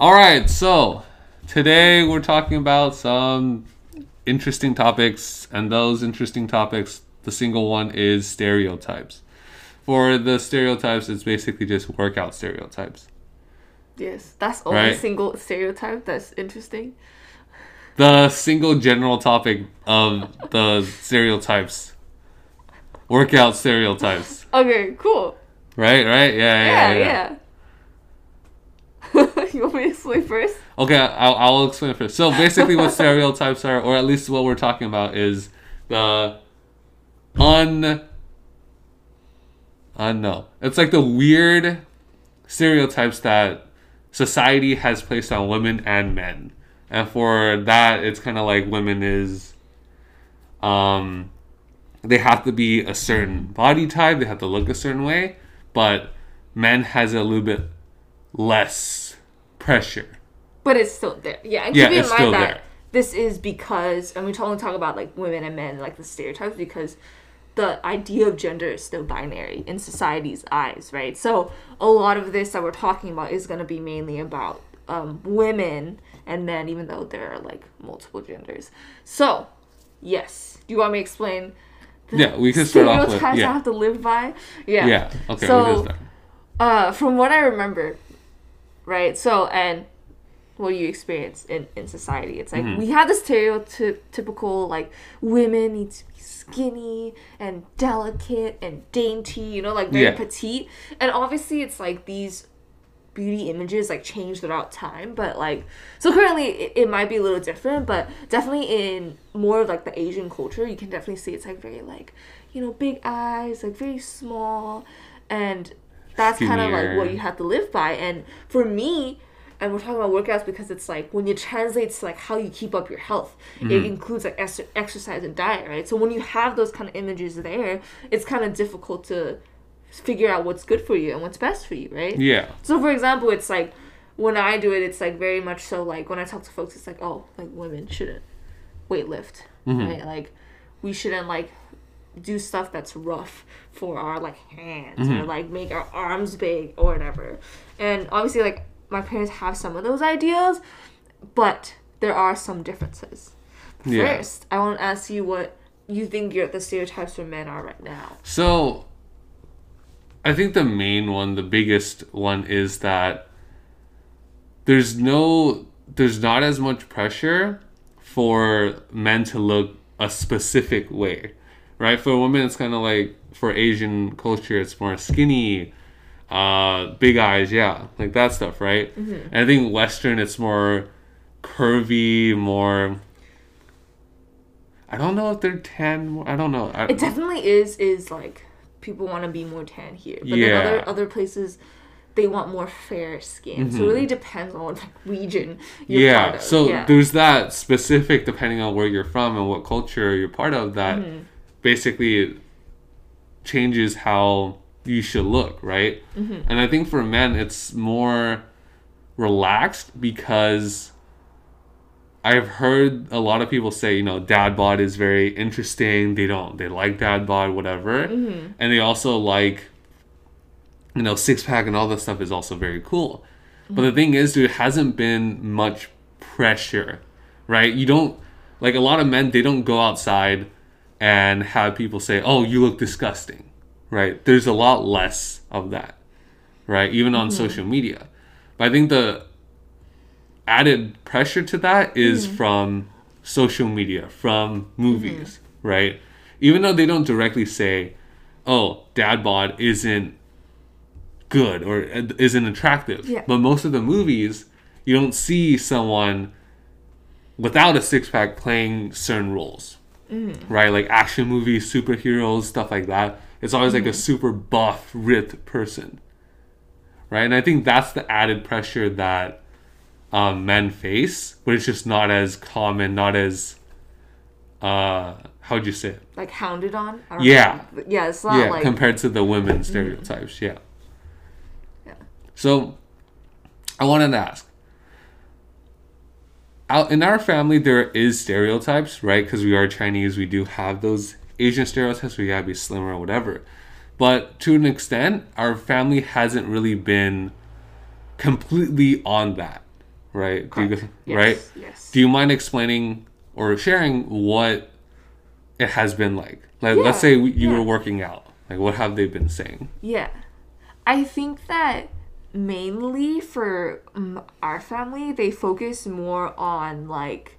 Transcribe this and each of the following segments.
All right, so today we're talking about some interesting topics, and those interesting topics, the single one is stereotypes. For the stereotypes, it's basically just workout stereotypes. Yes, that's only Right. single stereotype that's interesting. The single general topic of the stereotypes, workout stereotypes. Okay, cool. Right, right, yeah, yeah, Yeah, yeah. yeah. you want me to explain first? Okay, I'll, I'll explain first. So basically, what stereotypes are, or at least what we're talking about, is the un. Uh, no. It's like the weird stereotypes that society has placed on women and men. And for that, it's kind of like women is. Um, they have to be a certain body type, they have to look a certain way, but men has a little bit less pressure. But it's still there. Yeah, and Yeah, keep in mind that there. this is because, and we only talk about like women and men, like the stereotypes, because the idea of gender is still binary in society's eyes, right? So a lot of this that we're talking about is going to be mainly about um, women and men, even though there are like multiple genders. So, yes, do you want me to explain? Yeah, we can start off with stereotypes I yeah, have to live by. Yeah. yeah. Okay, So-. Uh, from what I remember, right? So, and what you experience in, in society, it's Mm-hmm. like we have this stereotypical like women need to be skinny and delicate and dainty, you know, like very Yeah. petite. And obviously, it's like these beauty images like change throughout time but like so currently it, it might be a little different but definitely in more of like the asian culture you can definitely see it's like very like you know big eyes like very small and that's kind of like what you have to live by. And for me and we're talking about workouts because it's like when you translate to like how you keep up your health it includes like ex- exercise and diet right? So when you have those kind of images there it's kind of difficult to figure out what's good for you and what's best for you right? Yeah, so for example, it's like when I do it, it's like very much so like when I talk to folks, it's like oh, like women shouldn't weightlift, right? Like we shouldn't like do stuff that's rough for our like hands or mm-hmm. like make our arms big or whatever. And obviously, like my parents have some of those ideas, but there are some differences. Yeah. First, I want to ask you what you think your the stereotypes for men are right now. So, I think the main one, the biggest one, is that there's no, there's not as much pressure for men to look a specific way, right? For women, it's kind of like for Asian culture, it's more skinny, uh, big eyes, yeah, like that stuff, right? And I think Western, it's more curvy, more. I don't know if they're tan. I don't know. I, It definitely is is like people want to be more tan here, but Yeah. then other other places they want more fair skin. So it really depends on what like, region you're Mm-hmm. yeah so yeah. there's that specific depending on where you're from and what culture you're part of that Mm-hmm. Basically changes how you should look right Mm-hmm. and i think for men it's more relaxed because i've heard a lot of people say you know dad bod is very interesting they don't they like dad bod whatever Mm-hmm. and they also like you know six pack and all that stuff is also very cool but the thing is, there hasn't been much pressure, right? You don't like a lot of men. They don't go outside and have people say, "Oh, you look disgusting," right? There's a lot less of that, right? Even on mm-hmm. social media. But I think the added pressure to that is mm. from social media, from movies, mm-hmm. right? Even though they don't directly say, "Oh, dad bod isn't good or uh, isn't attractive," Yeah. but most of the movies, you don't see someone without a six pack playing certain roles, right? Like action movies, superheroes, stuff like that. It's always like a super buff, ripped person, right? And I think that's the added pressure that um, men face, but it's just not as common, not as uh, how'd you say it? like hounded on. Yeah. know. yeah, it's not yeah, like compared to the women stereotypes. Yeah. Yeah. So, I wanted to ask. Out in our family, there is stereotypes, right? Because we are Chinese, we do have those Asian stereotypes. We gotta be slimmer or whatever. But to an extent, our family hasn't really been completely on that, right? Do you, Correct. Yes, right? Yes. Do you mind explaining or sharing what it has been like? Like, let's say you yeah. were working out. Like, what have they been saying? Yeah. I think that mainly for um, our family, they focus more on like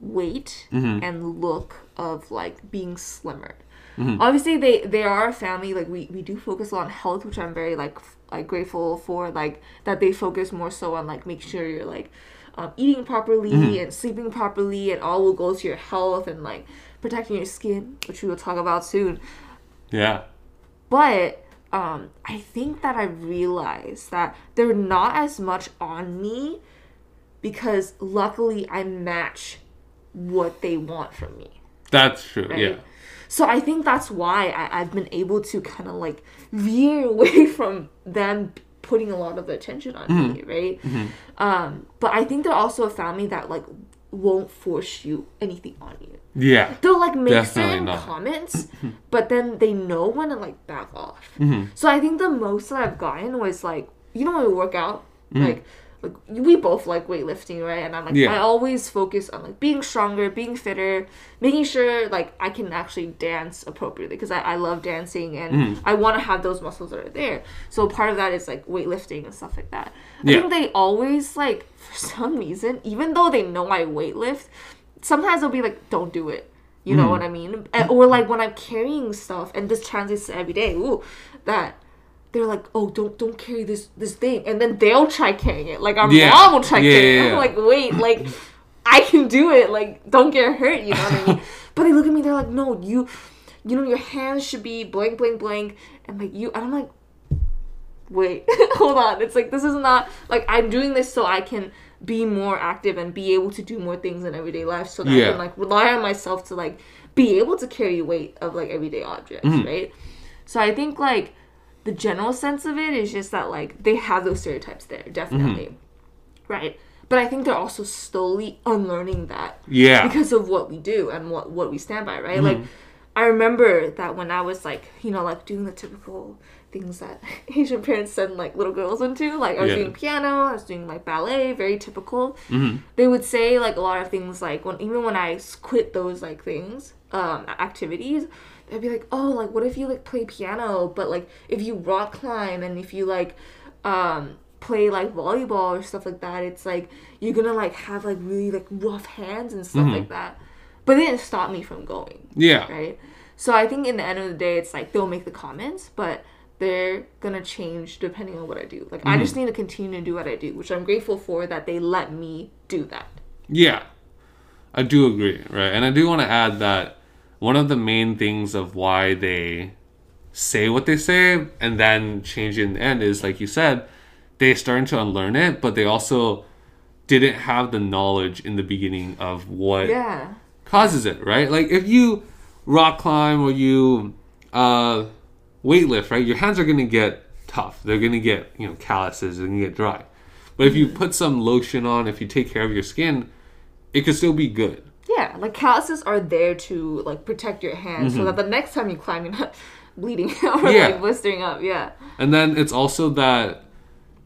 weight and look of like being slimmer. Obviously, they they are a family like we we do focus on health, which I'm very like f- like grateful for. Like that they focus more so on like make sure you're like um, eating properly and sleeping properly, and all will go to your health and like protecting your skin, which we will talk about soon. Yeah. But um, I think that I realized that they're not as much on me because luckily I match what they want from me. That's true. Right? Yeah. So I think that's why I, I've been able to kind of like veer away from them putting a lot of attention on me, right? Um, but I think they're also a family that like won't force you anything on you. Yeah. They'll like make certain not. comments, but then they know when to like back off. Mm-hmm. So I think the most that I've gotten was like, you know, when we work out, Mm-hmm. like, like we both like weightlifting, right? And I'm like, Yeah. I always focus on like being stronger, being fitter, making sure like I can actually dance appropriately because I, I love dancing and Mm-hmm. I want to have those muscles that are there. So part of that is like weightlifting and stuff like that. I Yeah. think they always like for some reason, even though they know I weightlift, sometimes they'll be like, "Don't do it." You Mm-hmm. know what I mean? And- Or like when I'm carrying stuff, and this translates to every day. Ooh, that they're like, "Oh, don't don't carry this this thing," and then they'll try carrying it. Like our Yeah. mom will try Yeah, carrying yeah, it. I'm like, wait, like I can do it. Like don't get hurt. You know what I mean? but they look at me. They're like, "No, you." You know your hands should be blank, blank, blank, and like you, and I'm like, wait, hold on. It's like this is not like I'm doing this so I can be more active and be able to do more things in everyday life so that I can like rely on myself to like be able to carry weight of like everyday objects, Mm-hmm. right? So I think like the general sense of it is just that like they have those stereotypes there, definitely. Mm-hmm. Right. But I think they're also slowly unlearning that Yeah. because of what we do and what what we stand by, right? Mm-hmm. Like I remember that when I was like, you know, like doing the typical things that Asian parents send like little girls into, like I was Yeah. doing piano, I was doing like ballet, very typical. Mm-hmm. They would say like a lot of things like when even when I quit those like things, um, activities, they'd be like, oh, like what if you like play piano, but like if you rock climb and if you like, um play like volleyball or stuff like that it's like you're gonna like have like really like rough hands and stuff like that but it didn't stop me from going Yeah. right so i think in the end of the day it's like they'll make the comments but they're gonna change depending on what i do. Like i just need to continue to do what i do which i'm grateful for that they let me do that. Yeah, I do agree, right? And I do want to add that one of the main things of why they say what they say and then change it in the end is, like you said, they starting to unlearn it, but they also didn't have the knowledge in the beginning of what yeah. causes it, right? Like if you rock climb or you uh, weightlift, right? Your hands are gonna get tough. They're gonna get you know calluses. They're gonna get dry. But if you put some lotion on, if you take care of your skin, it could still be good. yeah like calluses are there to like protect your hands so mm-hmm. that the next time you climb you're not bleeding or Yeah. like blistering up yeah And then it's also that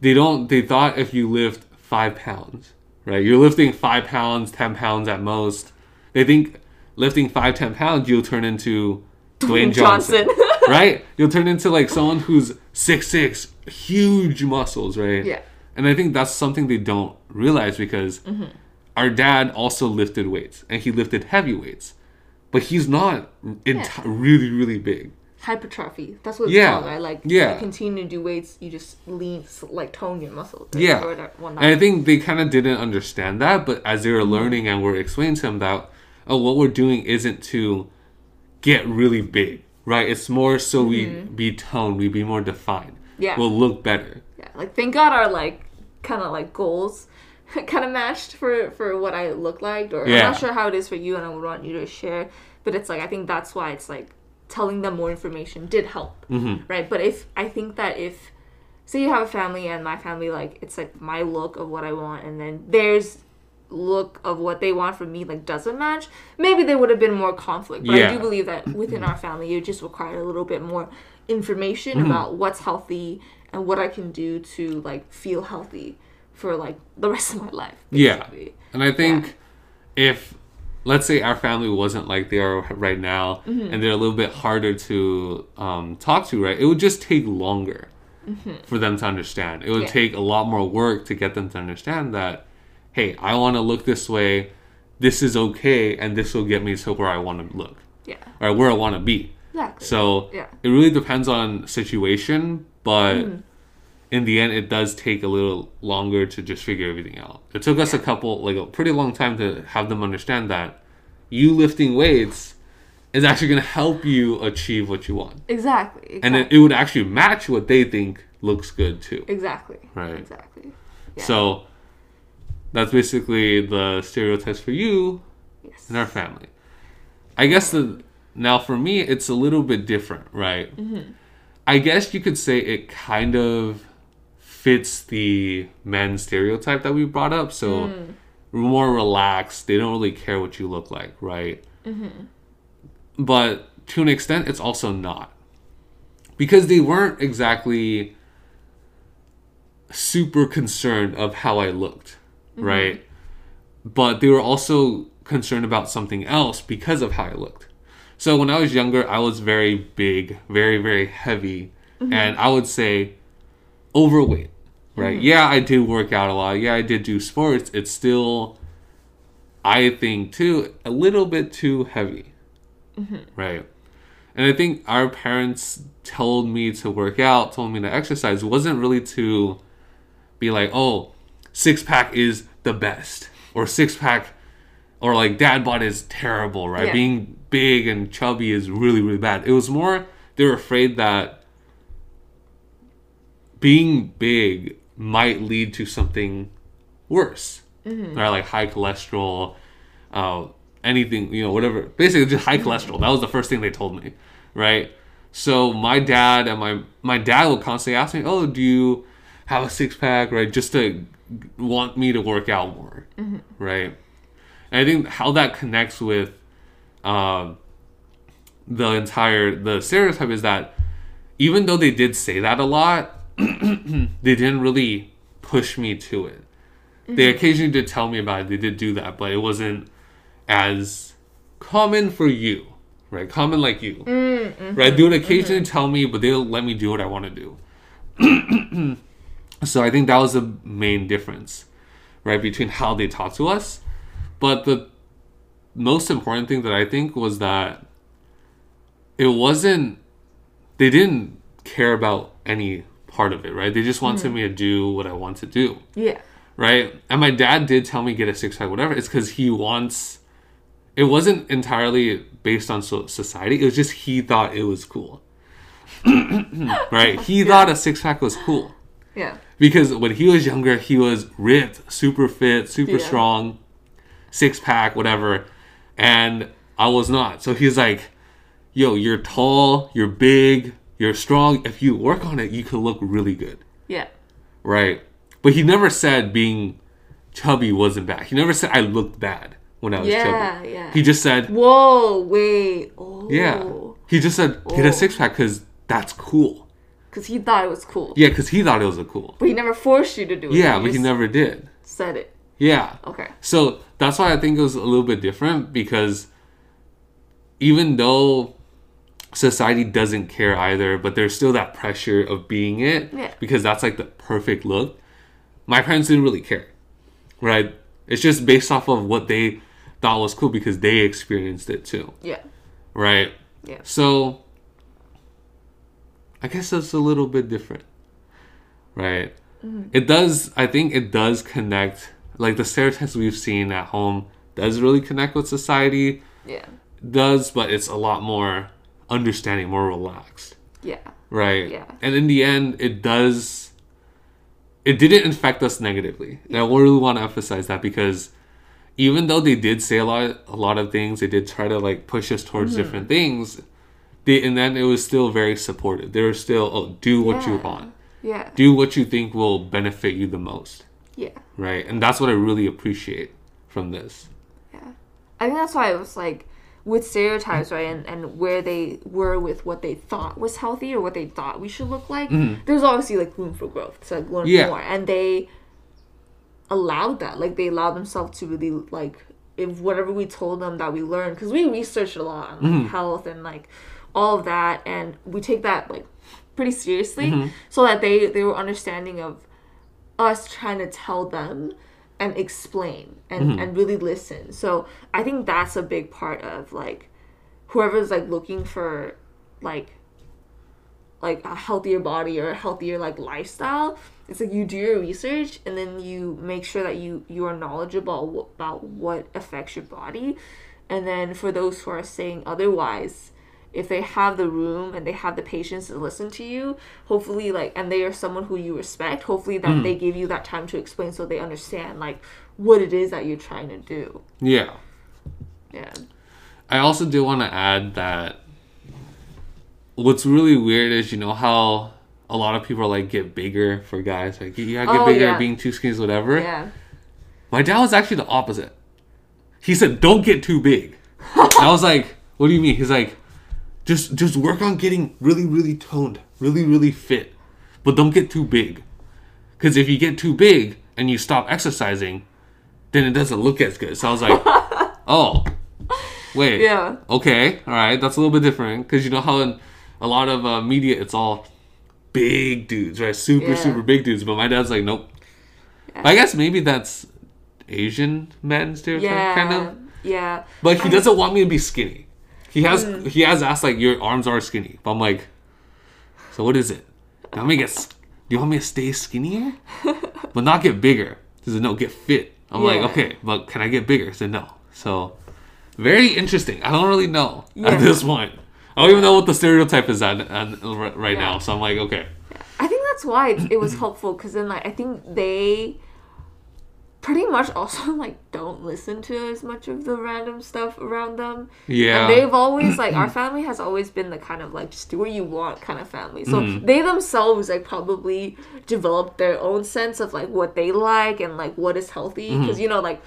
they don't. They thought if you lift five pounds, right? You're lifting five pounds, ten pounds at most. They think lifting five, ten pounds, you'll turn into Dwayne Johnson. right? You'll turn into like someone who's six six, huge muscles, right? Yeah. And I think that's something they don't realize because Mm-hmm. our dad also lifted weights and he lifted heavy weights, but he's not enti- really really big. hypertrophy. That's what it's Yeah. called, right? Like, Yeah. you continue to do weights, you just lean, like tone your muscles. Yeah. Or whatever- whatnot. And I think they kind of didn't understand that, but as they were Mm-hmm. learning and we're explaining to them that, oh, what we're doing isn't to get really big, right? It's more so we be toned, we be more defined. Mm-hmm. Yeah. We'll look better. yeah, like thank God our like kind of like goals kind of matched for for what I look like. Or I'm not sure how it is for you, and I would want you to share. But it's like I think that's why it's like telling them more information did help, Mm-hmm. right? But if I think that if say you have a family and my family like it's like my look of what I want, and then there's look of what they want from me like doesn't match maybe there would have been more conflict but i do believe that within our family it just required a little bit more information Mm-hmm. about what's healthy and what i can do to like feel healthy for like the rest of my life. Yeah. And I think if let's say our family wasn't like they are right now Mm-hmm. and they're a little bit harder to um, talk to, right? It would just take longer for them to understand. It would Mm-hmm. Yeah. take a lot more work to get them to understand that, hey, I want to look this way. This is okay, and this will get me to where I want to look, Yeah. or where I want to be. Exactly. So Yeah. it really depends on situation, but Mm-hmm. in the end, it does take a little longer to just figure everything out. It took us a couple, like a pretty long time to have them understand that you lifting weights is actually going to help you achieve what you want, exactly. exactly. and it, it would actually match what they think looks good too. exactly. Right. Exactly. Yeah. So that's basically the stereotypes for you yes. in our family. I guess the now for me it's a little bit different, right? Mm-hmm. I guess you could say it kind of fits the men stereotype that we brought up. So mm. more relaxed, they don't really care what you look like, right? Mm-hmm. But to an extent, it's also not because they weren't exactly super concerned of how I looked, right? But they were also concerned about something else because of how I looked. So when I was younger, I was very big, very very heavy, mm-hmm. and I would say overweight, right? Mm-hmm. Yeah, I did work out a lot. Yeah, I did do sports. It's still I think too a little bit too heavy. Mm-hmm. Right. And I think our parents told me to work out, told me to exercise, wasn't really to be like, oh, six pack is the best, or six pack, or like dad bod is terrible, right? Yeah. Being big and chubby is really, really bad. It was more, they were afraid that being big might lead to something worse, right? Like high cholesterol, uh, anything, you know, whatever. Basically, just high cholesterol. That was the first thing they told me, right? So my dad and my my dad would constantly ask me, "Oh, do you have a six pack?" Right, just to want me to work out more, right? And I think how that connects with um, the entire the stereotype is that even though they did say that a lot, they didn't really push me to it. They mm-hmm. occasionally did tell me about it. They did do that, but it wasn't as common for you, right? Common like you, mm, mm-hmm, right? They would occasionally mm-hmm. tell me, but they'll let me do what I want to do. so I think that was the main difference, right, between how they talked to us. But the most important thing that I think was that it wasn't, they didn't care about any part of it, right? They just wanted mm-hmm. me to do what I want to do Yeah. right? And my dad did tell me get a six pack, whatever. It's because he wants. It wasn't entirely based on so- society. It was just he thought it was cool, right? He thought a six pack was cool Yeah. Because when he was younger, he was ripped, super fit, super Yeah. strong, six pack, whatever, and I was not. So he's like, "Yo, you're tall, you're big, you're strong. If you work on it, you could look really good." Yeah. Right. But he never said being chubby wasn't bad. He never said I looked bad when I was Yeah, chubby. yeah. He just said, Whoa, wait. Oh. yeah. He just said, get Oh. a six pack because that's cool. Because he thought it was cool. Yeah, because he thought it was a cool. But he never forced you to do it. Yeah, but he never did. said it. Yeah. Okay. So that's why I think it was a little bit different because even though society doesn't care either, but there's still that pressure of being it Yeah. because that's like the perfect look. My parents didn't really care, right? It's just based off of what they thought was cool because they experienced it too, Yeah. right? Yeah. So I guess that's a little bit different, right? It does, I think it does connect, like the stereotypes we've seen at home does really connect with society, Yeah. does, but it's a lot more understanding, more relaxed, Yeah. right? Yeah. And in the end, it does, it didn't infect us negatively. And I really want to emphasize that because even though they did say a lot, a lot of things, they did try to like push us towards Mm-hmm. different things. They, and then it was still very supportive. They were still, oh, do what you want, Yeah. do what you think will benefit you the most, Yeah. right? And that's what I really appreciate from this. Yeah. I think that's why it was like with stereotypes, right, and, and where they were with what they thought was healthy or what they thought we should look like, there's obviously like room for growth to like learn Mm-hmm. Yeah. more. And they allowed that. Like they allowed themselves to really like if whatever we told them that we learned because we researched a lot on like, health and like all of that and we take that like pretty seriously mm-hmm. so that they they were understanding of us trying to tell them and explain and mm-hmm. and really listen. So i think that's a big part of like whoever's like looking for like like a healthier body or a healthier like lifestyle it's like you do your research and then you make sure that you you are knowledgeable about what affects your body. And then for those who are saying otherwise if they have the room and they have the patience to listen to you hopefully like and they are someone who you respect hopefully that mm. they give you that time to explain so they understand like what it is that you're trying to do. Yeah. yeah. I also do want to add that what's really weird is you know how a lot of people like get bigger for guys? Like you gotta get Oh, bigger yeah. being too skinny is whatever. Yeah. My dad was actually the opposite. He said don't get too big. And i was like what do you mean? He's like just just work on getting really really toned really really fit. But don't get too big. Because if you get too big and you stop exercising then it doesn't look as good. So i was like oh wait yeah. okay all right that's a little bit different. Because you know how in a lot of uh, media it's all big dudes right? Super Yeah. super big dudes. But my dad's like nope. I guess maybe that's asian men stereotype yeah kind of yeah. But he doesn't want me to be skinny he has Mm. he has asked like your arms are skinny. But i'm like so what is it? Do you want me to get do you want me to stay skinnier? But not get bigger. He said no get fit. I'm Yeah. like okay but can i get bigger? He said no. So very interesting. I don't really know Yeah. at this point. I don't even know what the stereotype is at, right now. So i'm like okay. I think that's why it, it was helpful because then like I think they pretty much also like don't listen to as much of the random stuff around them. yeah And they've always like our family has always been the kind of like just do what you want kind of family. So Mm-hmm. they themselves like probably developed their own sense of like what they like and like what is healthy Mm-hmm. because you know like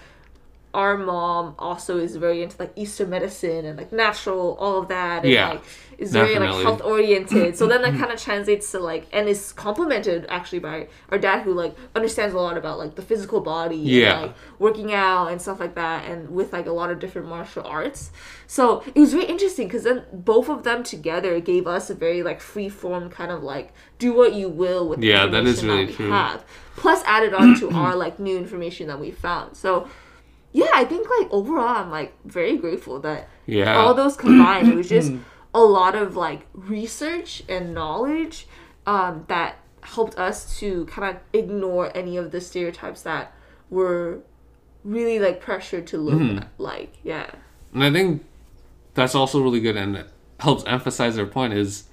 our mom also is very into like Eastern medicine and like natural, all of that, and Yeah, like is very like health oriented. So then that kind of translates to like and is complemented actually by our dad who like understands a lot about like the physical body, Yeah. and, like working out and stuff like that, and with like a lot of different martial arts. So it was very interesting because then both of them together gave us a very like free form kind of like do what you will with the Yeah, that is information really we true. have. Plus added on to our like new information that we found. So yeah, I think like overall I'm like very grateful that yeah all those combined it was just a lot of like research and knowledge um, that helped us to kind of ignore any of the stereotypes that were really like pressured to look Mm-hmm. like yeah And I think that's also really good and it helps emphasize their point is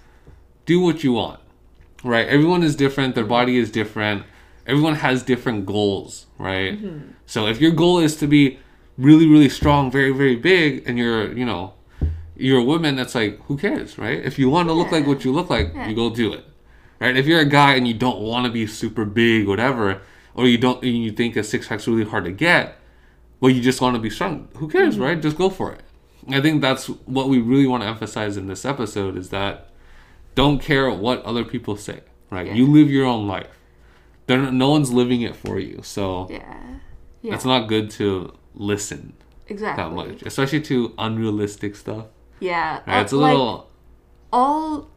do what you want. Right? Everyone is different, their body is different. Everyone has different goals, right? Mm-hmm. So if your goal is to be really really strong, very very big and you're, you know, you're a woman that's like who cares, right? If you want to look like what you look like, you go do it. Right? If you're a guy and you don't want to be super big whatever or you don't and you think a six pack's really hard to get, well, you just want to be strong. Who cares, mm-hmm. right? Just go for it. I think that's what we really want to emphasize in this episode is that don't care what other people say, right? Yeah. You live your own life. They're, no one's living it for you, so yeah yeah it's not good to listen exactly that much, especially to unrealistic stuff. yeah Right? uh, It's a like, little all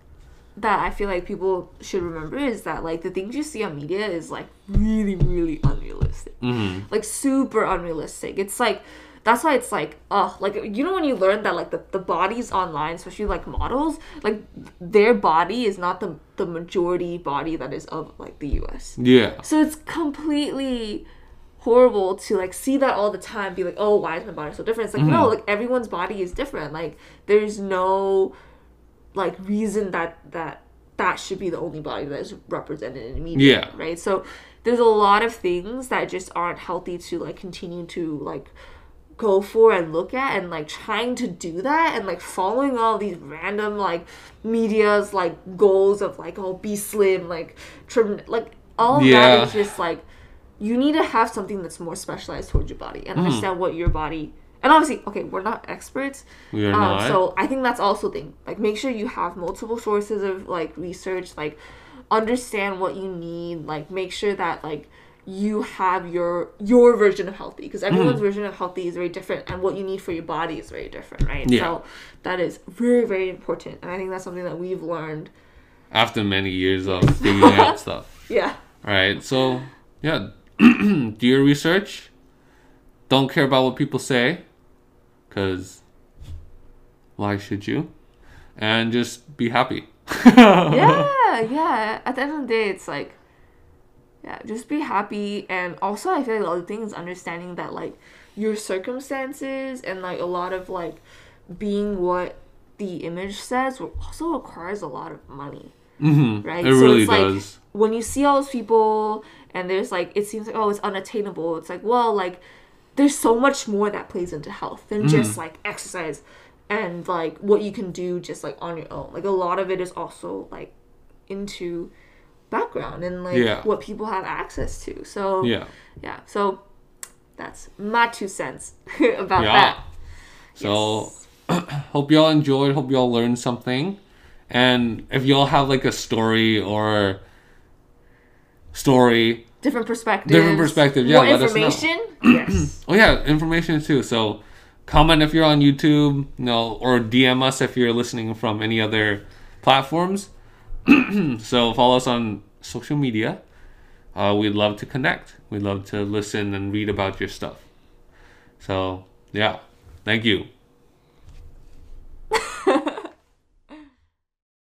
that I feel like people should remember is that like the things you see on media is like really really unrealistic mhm. like super unrealistic. It's like that's why it's like oh, like you know when you learn that like the, the bodies online, especially like models, like their body is not the the majority body that is of like the US. yeah, So it's completely horrible to like see that all the time be like oh why is my body so different? It's like no mm-hmm. like everyone's body is different. Like there's no like reason that that that should be the only body that is represented in media Yeah. right? So there's a lot of things that just aren't healthy to like continue to like go for and look at and like trying to do that and like following all these random like media's like goals of like oh be slim like trim like all Yeah. that is just like you need to have something that's more specialized towards your body and understand what your body and obviously okay we're not experts we are um, not. so I think that's also the thing. Like, make sure you have multiple sources of like research. Like, understand what you need. Like, make sure that like you have your your version of healthy because everyone's mm. version of healthy is very different and what you need for your body is very different right Yeah. so that is very very important and i think that's something that we've learned After many years of figuring out stuff. yeah All right. So yeah, do your research. Don't care about what people say, because why should you? And just be happy. yeah yeah at the end of the day it's like yeah just be happy and also i feel like the other thing is understanding that like your circumstances and like a lot of like being what the image says also requires a lot of money hmm right? It really it's like does. when you see all those people and there's like it seems like oh it's unattainable. It's like well like there's so much more that plays into health than Mm-hmm. just like exercise and like what you can do just like on your own. Like a lot of it is also like into background and like Yeah. what people have access to. So yeah. yeah. So that's my two cents about Yeah. that. So hope y'all enjoyed. Hope y'all learned something. And if y'all have like a story or story, Different perspective, Different perspective, yeah, More let us know. information. yes. oh yeah, information too. So comment if you're on YouTube, you know, or DM us if you're listening from any other platforms. so follow us on social media. Uh, we'd love to connect. We'd love to listen and read about your stuff. So yeah, thank you.